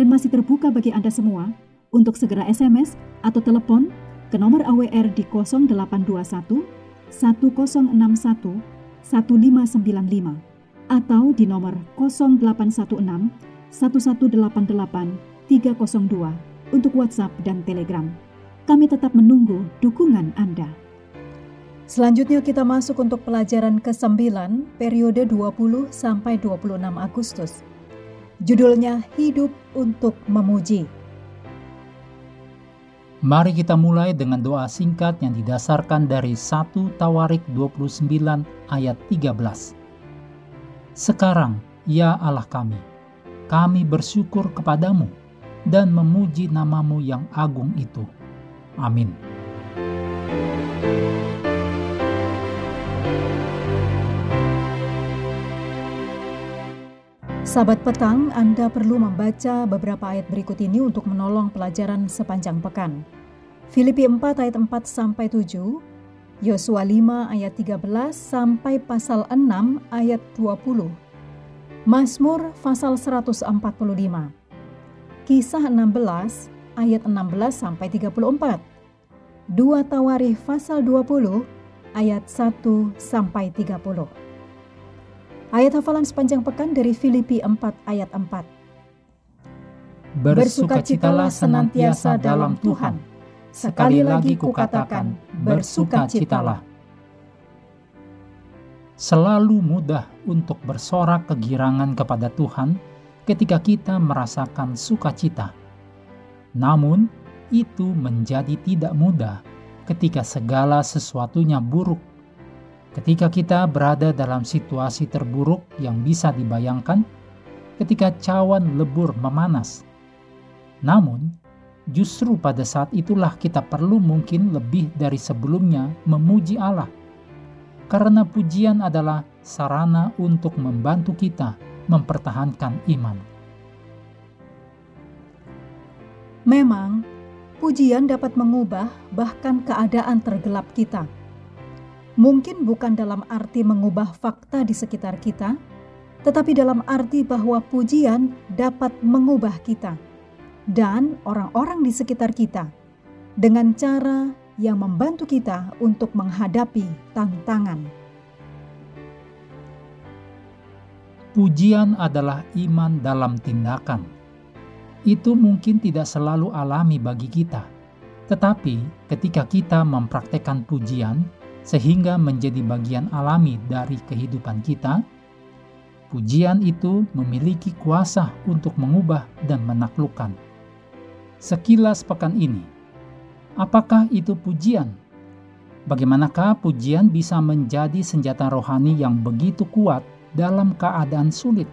dan masih terbuka bagi Anda semua untuk segera SMS atau telepon ke nomor AWR di 0821 1061 1595 atau di nomor 0816 1188 302 untuk WhatsApp dan Telegram. Kami tetap menunggu dukungan Anda. Selanjutnya kita masuk untuk pelajaran ke-9 periode 20 sampai 26 Agustus. Judulnya Hidup untuk Memuji. Mari kita mulai dengan doa singkat yang didasarkan dari 1 Tawarik 29 ayat 13. Sekarang, ya Allah kami, kami bersyukur kepadamu dan memuji namamu yang agung itu. Amin. Sahabat petang, Anda perlu membaca beberapa ayat berikut ini untuk menolong pelajaran sepanjang pekan. Filipi 4 ayat 4 sampai 7, Yosua 5 ayat 13 sampai pasal 6 ayat 20. Mazmur pasal 145. Kisah 16 ayat 16 sampai 34. 2 Tawarikh pasal 20 ayat 1 sampai 30. Ayat hafalan sepanjang pekan dari Filipi 4 ayat 4. Bersukacitalah senantiasa dalam Tuhan. Sekali lagi kukatakan, bersukacitalah. Selalu mudah untuk bersorak kegirangan kepada Tuhan ketika kita merasakan sukacita. Namun, itu menjadi tidak mudah ketika segala sesuatunya buruk Ketika kita berada dalam situasi terburuk yang bisa dibayangkan, ketika cawan lebur memanas. Namun, justru pada saat itulah kita perlu mungkin lebih dari sebelumnya memuji Allah. Karena pujian adalah sarana untuk membantu kita mempertahankan iman. Memang, pujian dapat mengubah bahkan keadaan tergelap kita mungkin bukan dalam arti mengubah fakta di sekitar kita, tetapi dalam arti bahwa pujian dapat mengubah kita dan orang-orang di sekitar kita dengan cara yang membantu kita untuk menghadapi tantangan. Pujian adalah iman dalam tindakan. Itu mungkin tidak selalu alami bagi kita, tetapi ketika kita mempraktekkan pujian, sehingga menjadi bagian alami dari kehidupan kita, pujian itu memiliki kuasa untuk mengubah dan menaklukkan. Sekilas pekan ini, apakah itu pujian? Bagaimanakah pujian bisa menjadi senjata rohani yang begitu kuat dalam keadaan sulit?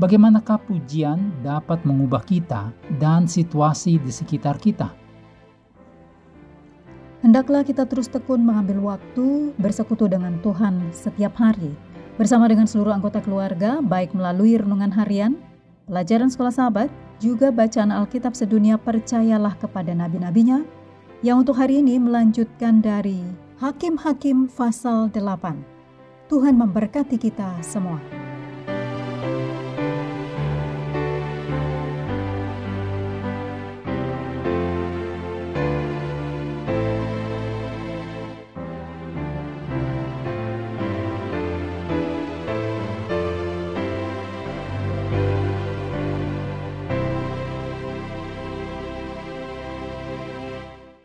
Bagaimanakah pujian dapat mengubah kita dan situasi di sekitar kita? Hendaklah kita terus tekun mengambil waktu bersekutu dengan Tuhan setiap hari, bersama dengan seluruh anggota keluarga, baik melalui renungan harian, pelajaran sekolah sahabat, juga bacaan Alkitab sedunia percayalah kepada nabi-nabinya, yang untuk hari ini melanjutkan dari Hakim-Hakim pasal 8. Tuhan memberkati kita semua.